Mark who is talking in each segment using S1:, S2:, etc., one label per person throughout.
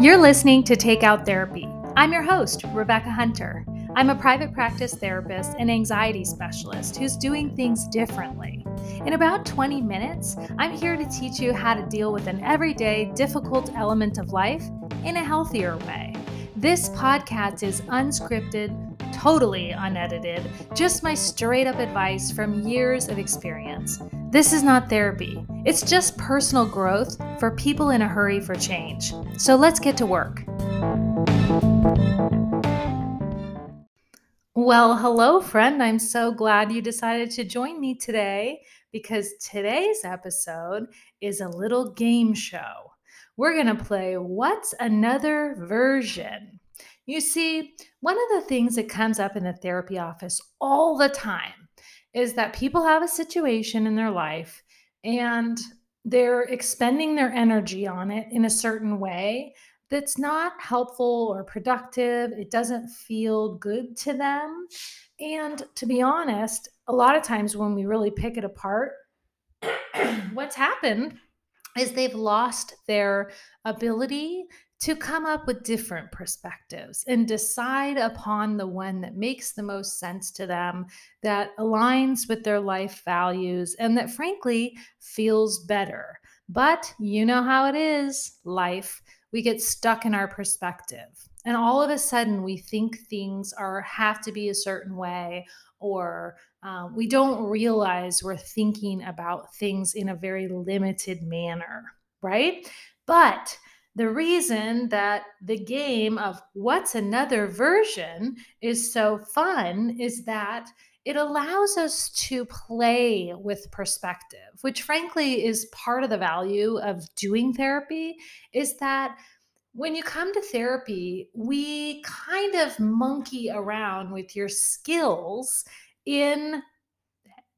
S1: You're listening to Take Out Therapy. I'm your host, Rebecca Hunter. I'm a private practice therapist and anxiety specialist who's doing things differently. In about 20 minutes, I'm here to teach you how to deal with an everyday, difficult element of life in a healthier way. This podcast is unscripted, totally unedited, just my straight up advice from years of experience. This is not therapy, it's just personal growth for people in a hurry for change. So let's get to work. Well, hello, friend. I'm so glad you decided to join me today because today's episode is a little game show. We're going to play What's Another Version? You see, one of the things that comes up in the therapy office all the time is that people have a situation in their life and they're expending their energy on it in a certain way that's not helpful or productive. It doesn't feel good to them. And to be honest, a lot of times when we really pick it apart, what's happened is they've lost their ability to come up with different perspectives and decide upon the one that makes the most sense to them, that aligns with their life values, and that frankly feels better. But you know how it is life. We get stuck in our perspective. And all of a sudden, we think things are have to be a certain way, or uh, we don't realize we're thinking about things in a very limited manner, right? But the reason that the game of what's another version is so fun is that it allows us to play with perspective, which frankly is part of the value of doing therapy is that when you come to therapy, we kind of monkey around with your skills in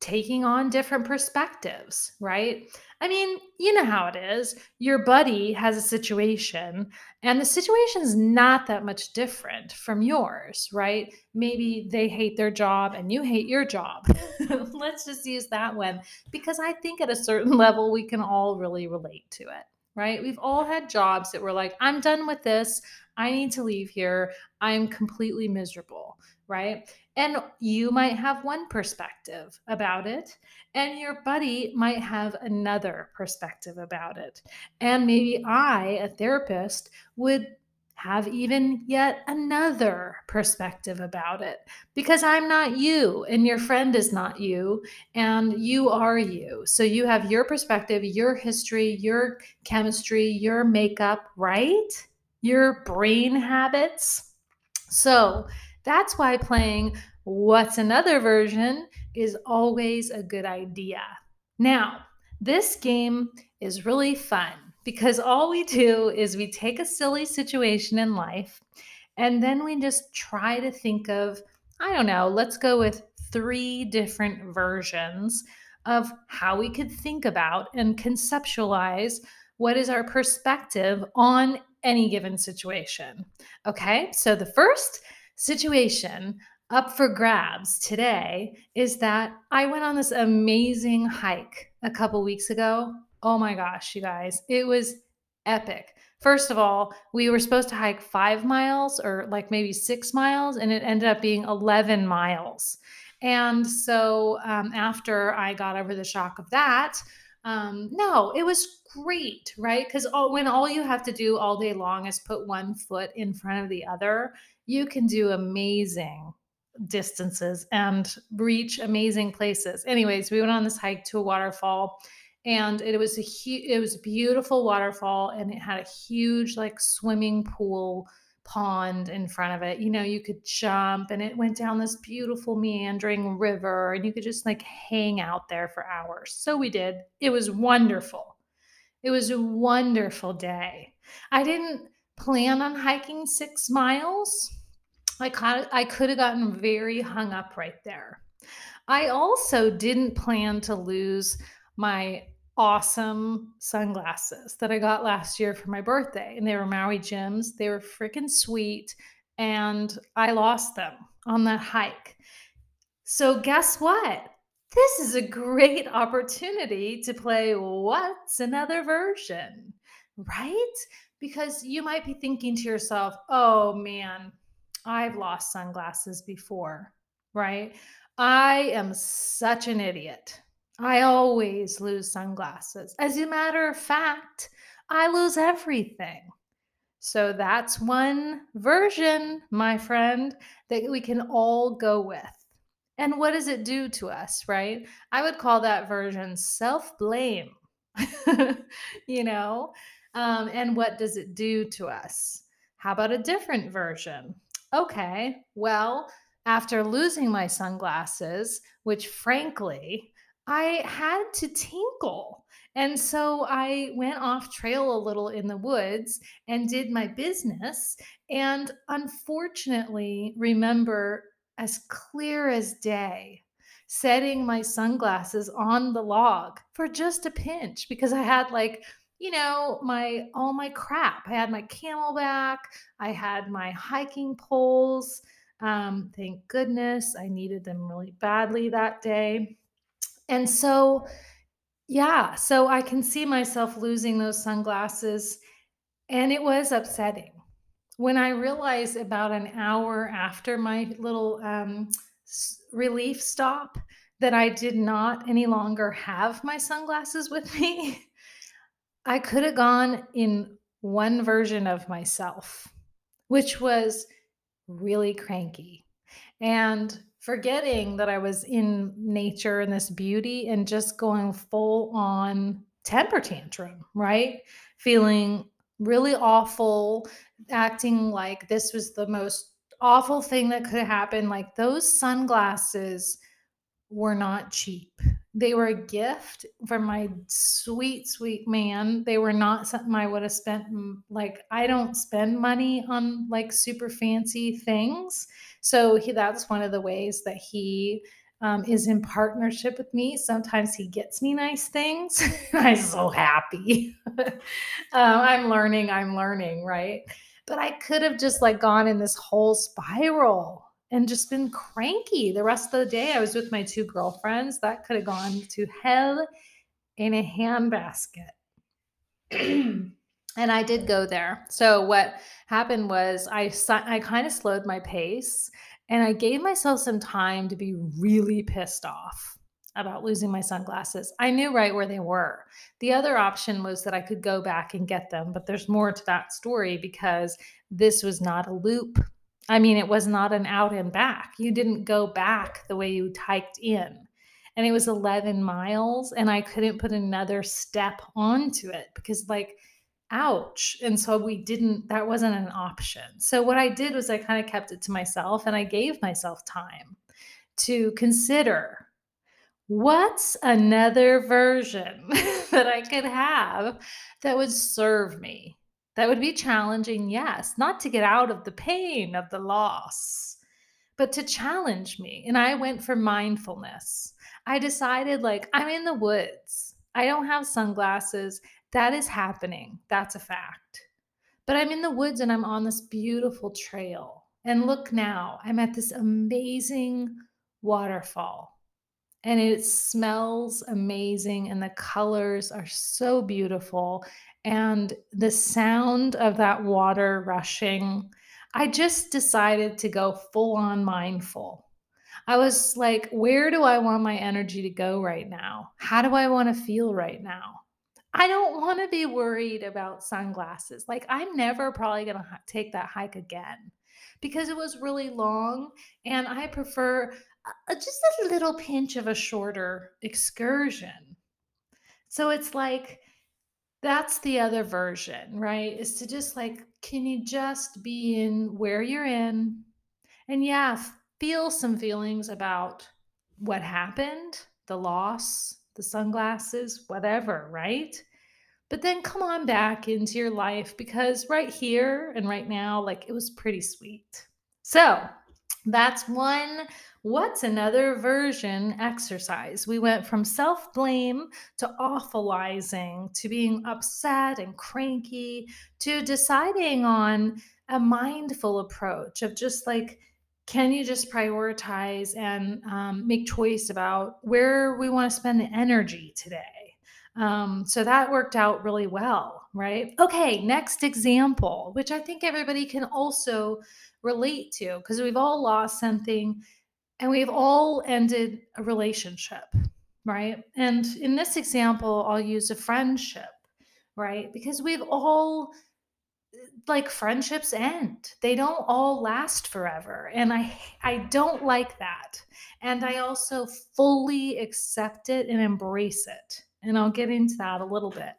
S1: taking on different perspectives, right? I mean, you know how it is. Your buddy has a situation, and the situation is not that much different from yours, right? Maybe they hate their job and you hate your job. Let's just use that one because I think at a certain level, we can all really relate to it, right? We've all had jobs that were like, I'm done with this. I need to leave here. I'm completely miserable, right? And you might have one perspective about it, and your buddy might have another perspective about it. And maybe I, a therapist, would have even yet another perspective about it because I'm not you and your friend is not you and you are you. So you have your perspective, your history, your chemistry, your makeup, right? Your brain habits. So that's why playing What's Another Version is always a good idea. Now, this game is really fun because all we do is we take a silly situation in life and then we just try to think of, I don't know, let's go with three different versions of how we could think about and conceptualize what is our perspective on any given situation. Okay, so the first situation up for grabs today is that I went on this amazing hike a couple weeks ago. Oh my gosh, you guys, it was epic. First of all, we were supposed to hike five miles or like maybe six miles, and it ended up being 11 miles. And so um, after I got over the shock of that, um, no, it was great, right? Because when all you have to do all day long is put one foot in front of the other, you can do amazing distances and reach amazing places. Anyways, we went on this hike to a waterfall and it was a huge it was a beautiful waterfall and it had a huge like swimming pool pond in front of it. You know, you could jump and it went down this beautiful meandering river and you could just like hang out there for hours. So we did. It was wonderful. It was a wonderful day. I didn't plan on hiking 6 miles I of, I could have gotten very hung up right there. I also didn't plan to lose my awesome sunglasses that I got last year for my birthday. And they were Maui Jims. They were freaking sweet. And I lost them on that hike. So, guess what? This is a great opportunity to play What's Another Version, right? Because you might be thinking to yourself, oh man, I've lost sunglasses before, right? I am such an idiot. I always lose sunglasses. As a matter of fact, I lose everything. So that's one version, my friend, that we can all go with. And what does it do to us, right? I would call that version self blame, you know? Um, and what does it do to us? How about a different version? Okay, well, after losing my sunglasses, which frankly, I had to tinkle. And so I went off trail a little in the woods and did my business. And unfortunately, remember as clear as day setting my sunglasses on the log for just a pinch because I had like you know, my all my crap. I had my CamelBak, I had my hiking poles. Um, thank goodness I needed them really badly that day. And so, yeah, so I can see myself losing those sunglasses, and it was upsetting. When I realized about an hour after my little um, relief stop that I did not any longer have my sunglasses with me, I could have gone in one version of myself, which was really cranky and forgetting that I was in nature and this beauty and just going full on temper tantrum, right? Feeling really awful, acting like this was the most awful thing that could happen. Like those sunglasses were not cheap. They were a gift from my sweet, sweet man. They were not something I would have spent. Like, I don't spend money on like super fancy things. So, he, that's one of the ways that he um, is in partnership with me. Sometimes he gets me nice things. I'm so happy. um, I'm learning, I'm learning, right? But I could have just like gone in this whole spiral and just been cranky the rest of the day. I was with my two girlfriends. That could have gone to hell in a handbasket. and I did go there. So what happened was I I kind of slowed my pace and I gave myself some time to be really pissed off about losing my sunglasses. I knew right where they were. The other option was that I could go back and get them, but there's more to that story because this was not a loop I mean, it was not an out and back. You didn't go back the way you hiked in. And it was 11 miles, and I couldn't put another step onto it because, like, ouch. And so we didn't, that wasn't an option. So what I did was I kind of kept it to myself and I gave myself time to consider what's another version that I could have that would serve me that would be challenging, yes, not to get out of the pain of the loss, but to challenge me. And I went for mindfulness. I decided, like, I'm in the woods. I don't have sunglasses. That is happening. That's a fact. But I'm in the woods and I'm on this beautiful trail. And look now, I'm at this amazing waterfall. And it smells amazing, and the colors are so beautiful and the sound of that water rushing, I just decided to go full on mindful. I was like, where do I want my energy to go right now? How do I want to feel right now? I don't want to be worried about sunglasses. Like, I'm never probably going to take that hike again because it was really long and I prefer uh, just a little pinch of a shorter excursion. So it's like, that's the other version, right? Is to just like, can you just be in where you're in? And yeah, feel some feelings about what happened, the loss, the sunglasses, whatever, right? But then come on back into your life because right here and right now, like it was pretty sweet. So that's one What's another version exercise? We went from self blame to awfulizing to being upset and cranky to deciding on a mindful approach of just like, can you just prioritize and um, make choice about where we want to spend the energy today? Um, so that worked out really well, right? Okay, next example, which I think everybody can also relate to because we've all lost something and we've all ended a relationship, right? And in this example, I'll use a friendship, right? Because we've all like friendships end. They don't all last forever. And I I don't like that. And I also fully accept it and embrace it. And I'll get into that a little bit.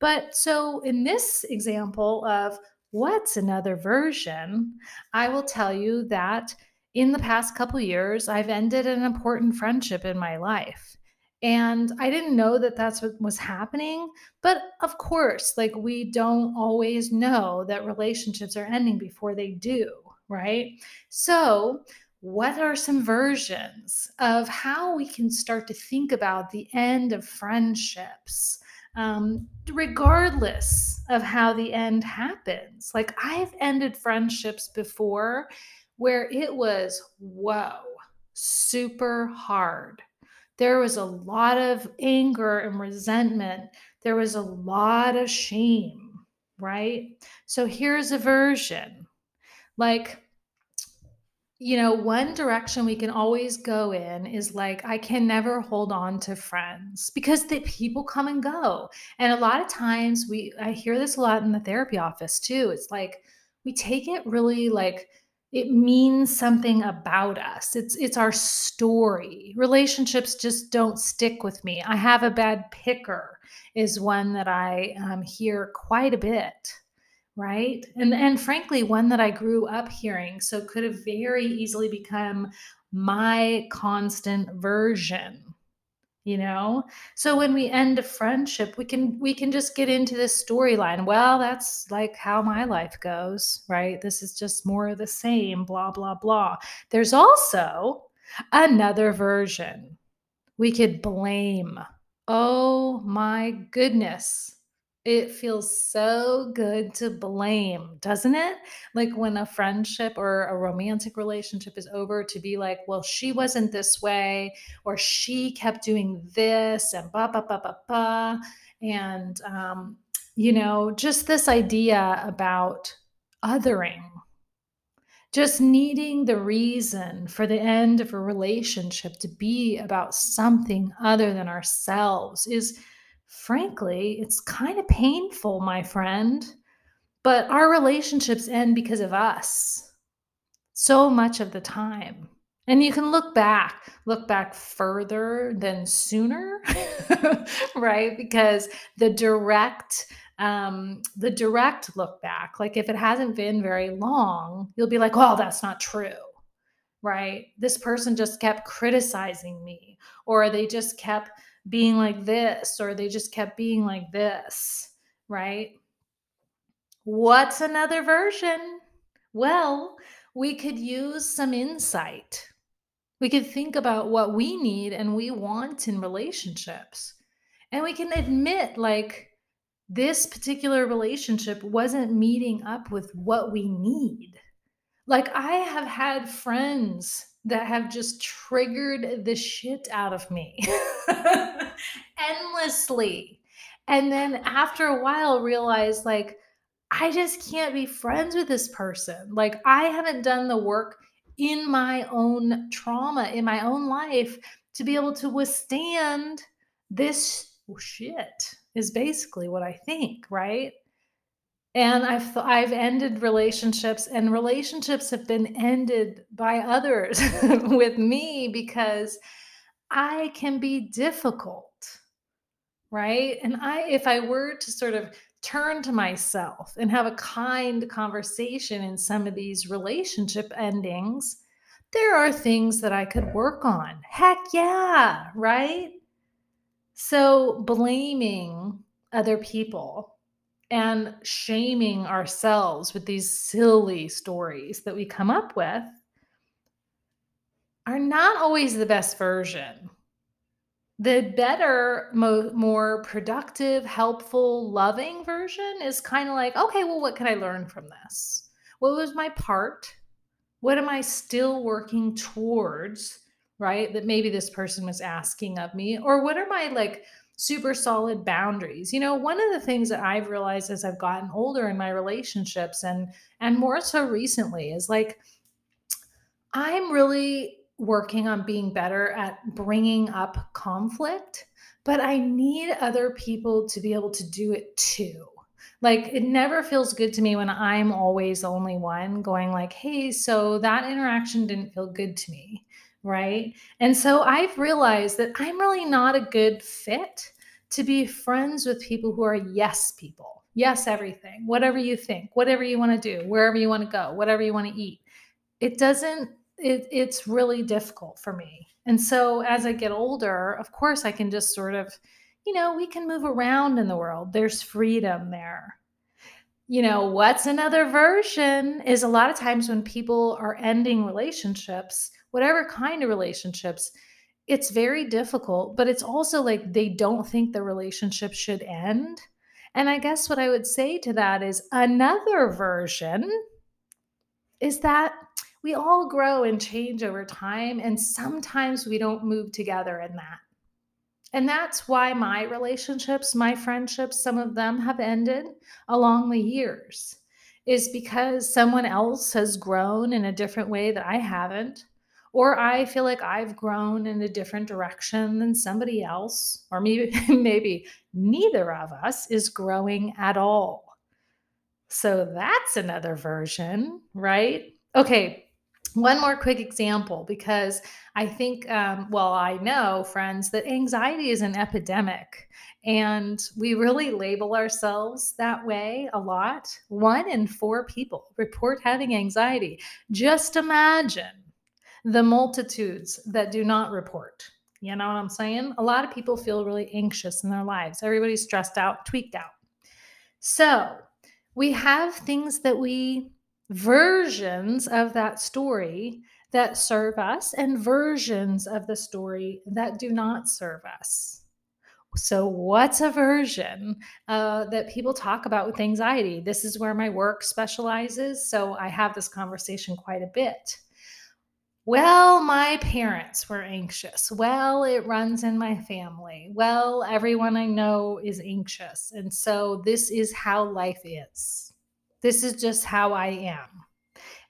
S1: But so in this example of what's another version, I will tell you that in the past couple years, I've ended an important friendship in my life. And I didn't know that that's what was happening. But of course, like we don't always know that relationships are ending before they do, right? So, what are some versions of how we can start to think about the end of friendships? Um, regardless of how the end happens. Like, I've ended friendships before where it was, whoa, super hard there was a lot of anger and resentment. There was a lot of shame, right? So here's a version like, you know, one direction we can always go in is like, I can never hold on to friends because the people come and go. And a lot of times we, I hear this a lot in the therapy office too. It's like, we take it really like, it means something about us it's it's our story relationships just don't stick with me i have a bad picker is one that i um, hear quite a bit right? And and frankly one that i grew up hearing so could have very easily become my constant version you know? So when we end a friendship we can we can just get into this storyline well that's like how my life goes right? This is just more of the same blah blah blah. There's also another version we could blame. Oh my goodness it feels so good to blame, doesn't it? Like when a friendship or a romantic relationship is over, to be like, well, she wasn't this way, or she kept doing this, and ba ba ba ba ba. And, um, you know, just this idea about othering, just needing the reason for the end of a relationship to be about something other than ourselves is Frankly, it's kind of painful, my friend, but our relationships end because of us so much of the time. And you can look back, look back further than sooner, right? Because the direct, um, the direct look back, like if it hasn't been very long, you'll be like, oh, that's not true right? This person just kept criticizing me, or they just kept being like this or they just kept being like this, right? What's another version? Well, we could use some insight. We could think about what we need and we want in relationships. And we can admit, like, this particular relationship wasn't meeting up with what we need. Like, I have had friends that have just triggered the shit out of me endlessly. And then after a while, realize like, I just can't be friends with this person. Like, I haven't done the work in my own trauma, in my own life to be able to withstand this oh, shit, is basically what I think, right? And I've I've ended relationships and relationships have been ended by others with me because I can be difficult right? And I if I were to sort of turn to myself and have a kind conversation in some of these relationship endings there are things that I could work on. Heck yeah right? So blaming other people and shaming ourselves with these silly stories that we come up with are not always the best version. The better, mo- more productive, helpful, loving version is kind of like, okay, well, what can I learn from this? What was my part? What am I still working towards? Right? That maybe this person was asking of me. Or what are my like super solid boundaries. You know, one of the things that I've realized as I've gotten older in my relationships and and more so recently is like I'm really working on being better at bringing up conflict, but I need other people to be able to do it too. Like it never feels good to me when I'm always the only one going like, "Hey, so that interaction didn't feel good to me." Right? And so I've realized that I'm really not a good fit to be friends with people who are yes people. Yes everything. Whatever you think, whatever you want to do, wherever you want to go, whatever you want to eat. It doesn't it, it's really difficult for me. And so as I get older, of course I can just sort of you know, we can move around in the world. There's freedom there. You know, what's another version is a lot of times when people are ending relationships, whatever kind of relationships, it's very difficult, but it's also like they don't think the relationship should end. And I guess what I would say to that is another version is that we all grow and change over time, and sometimes we don't move together in that. And that's why my relationships, my friendships, some of them have ended along the years, is because someone else has grown in a different way that I haven't. Or I feel like I've grown in a different direction than somebody else, or maybe, maybe neither of us is growing at all. So that's another version, right? Okay, one more quick example because I think, um, well, I know, friends, that anxiety is an epidemic. And we really label ourselves that way a lot. One in four people report having anxiety. Just imagine the multitudes that do not report. You know what I'm saying? A lot of people feel really anxious in their lives. Everybody's stressed out, tweaked out. So we have things that we versions of that story that serve us and versions of the story that do not serve us. So, what's a version uh, that people talk about with anxiety? This is where my work specializes. So, I have this conversation quite a bit. Well, my parents were anxious. Well, it runs in my family. Well, everyone I know is anxious. And so, this is how life is. This is just how I am.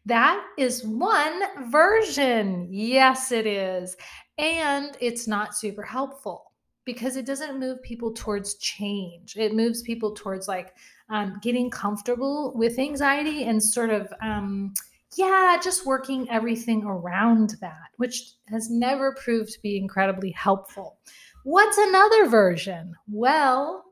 S1: That is one version. Yes, it is. And it's not super helpful because it doesn't move people towards change. It moves people towards like um, getting comfortable with anxiety and sort of, um, yeah, just working everything around that, which has never proved to be incredibly helpful. What's another version? Well,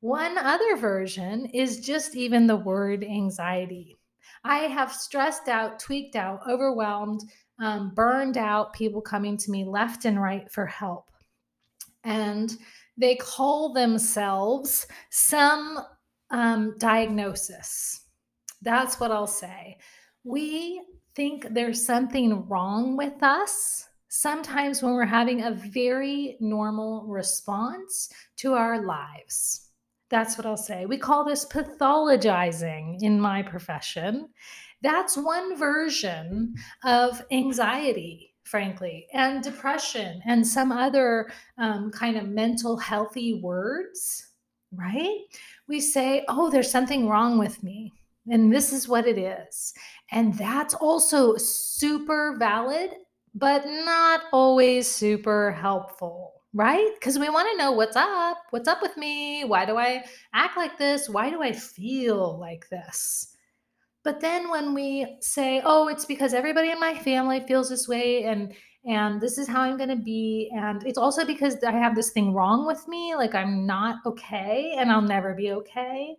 S1: one other version is just even the word anxiety. I have stressed out, tweaked out, overwhelmed, um, burned out people coming to me left and right for help. And they call themselves some um, diagnosis. That's what I'll say. We think there's something wrong with us sometimes when we're having a very normal response to our lives. That's what I'll say. We call this pathologizing in my profession. That's one version of anxiety, frankly, and depression, and some other um, kind of mental healthy words, right? We say, oh, there's something wrong with me. And this is what it is. And that's also super valid, but not always super helpful right? Because we want to know what's up. What's up with me? Why do I act like this? Why do I feel like this? But then when we say, "Oh, it's because everybody in my family feels this way and and this is how I'm going to be and it's also because I have this thing wrong with me, like I'm not okay and I'll never be okay."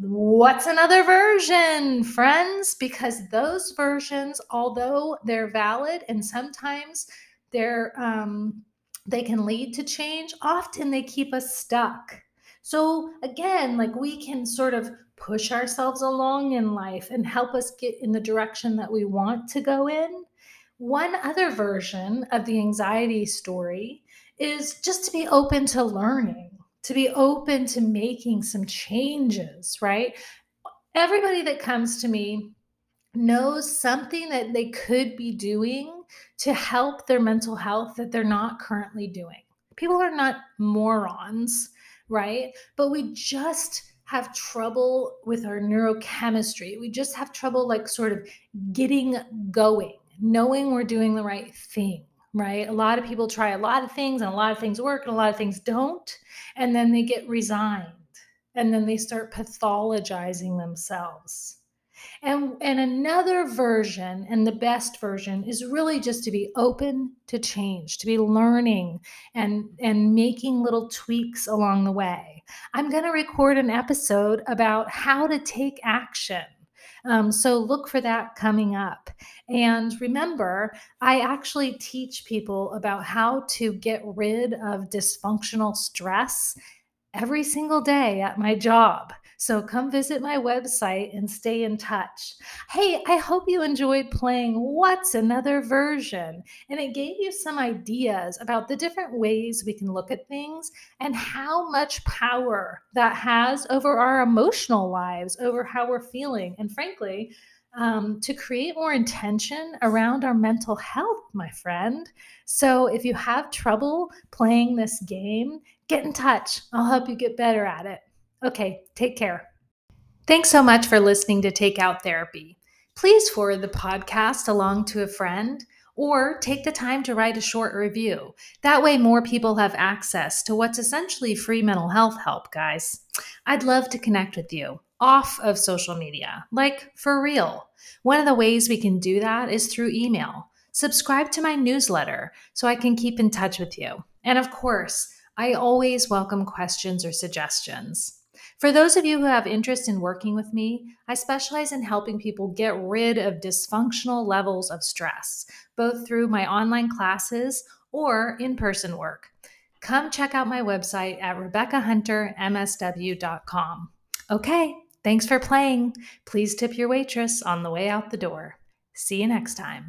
S1: What's another version, friends? Because those versions, although they're valid and sometimes they're um they can lead to change, often they keep us stuck. So, again, like we can sort of push ourselves along in life and help us get in the direction that we want to go in. One other version of the anxiety story is just to be open to learning, to be open to making some changes, right? Everybody that comes to me knows something that they could be doing to help their mental health that they're not currently doing. People are not morons, right? But we just have trouble with our neurochemistry. We just have trouble, like, sort of getting going, knowing we're doing the right thing, right? A lot of people try a lot of things, and a lot of things work, and a lot of things don't. And then they get resigned, and then they start pathologizing themselves. And, and another version, and the best version, is really just to be open to change, to be learning and, and making little tweaks along the way. I'm going to record an episode about how to take action. Um, so look for that coming up. And remember, I actually teach people about how to get rid of dysfunctional stress every single day at my job. So come visit my website and stay in touch. Hey, I hope you enjoyed playing What's Another Version? And it gave you some ideas about the different ways we can look at things and how much power that has over our emotional lives, over how we're feeling. And frankly, um, to create more intention around our mental health, my friend. So, if you have trouble playing this game, get in touch. I'll help you get better at it. Okay, take care. Thanks so much for listening to Take Out Therapy. Please forward the podcast along to a friend or take the time to write a short review. That way, more people have access to what's essentially free mental health help, guys. I'd love to connect with you off of social media, like for real. One of the ways we can do that is through email. Subscribe to my newsletter so I can keep in touch with you. And of course, I always welcome questions or suggestions. For those of you who have interest in working with me, I specialize in helping people get rid of dysfunctional levels of stress, both through my online classes or in person work. Come check out my website at RebeccaHunterMSW.com. Okay, thanks for playing. Please tip your waitress on the way out the door. See you next time.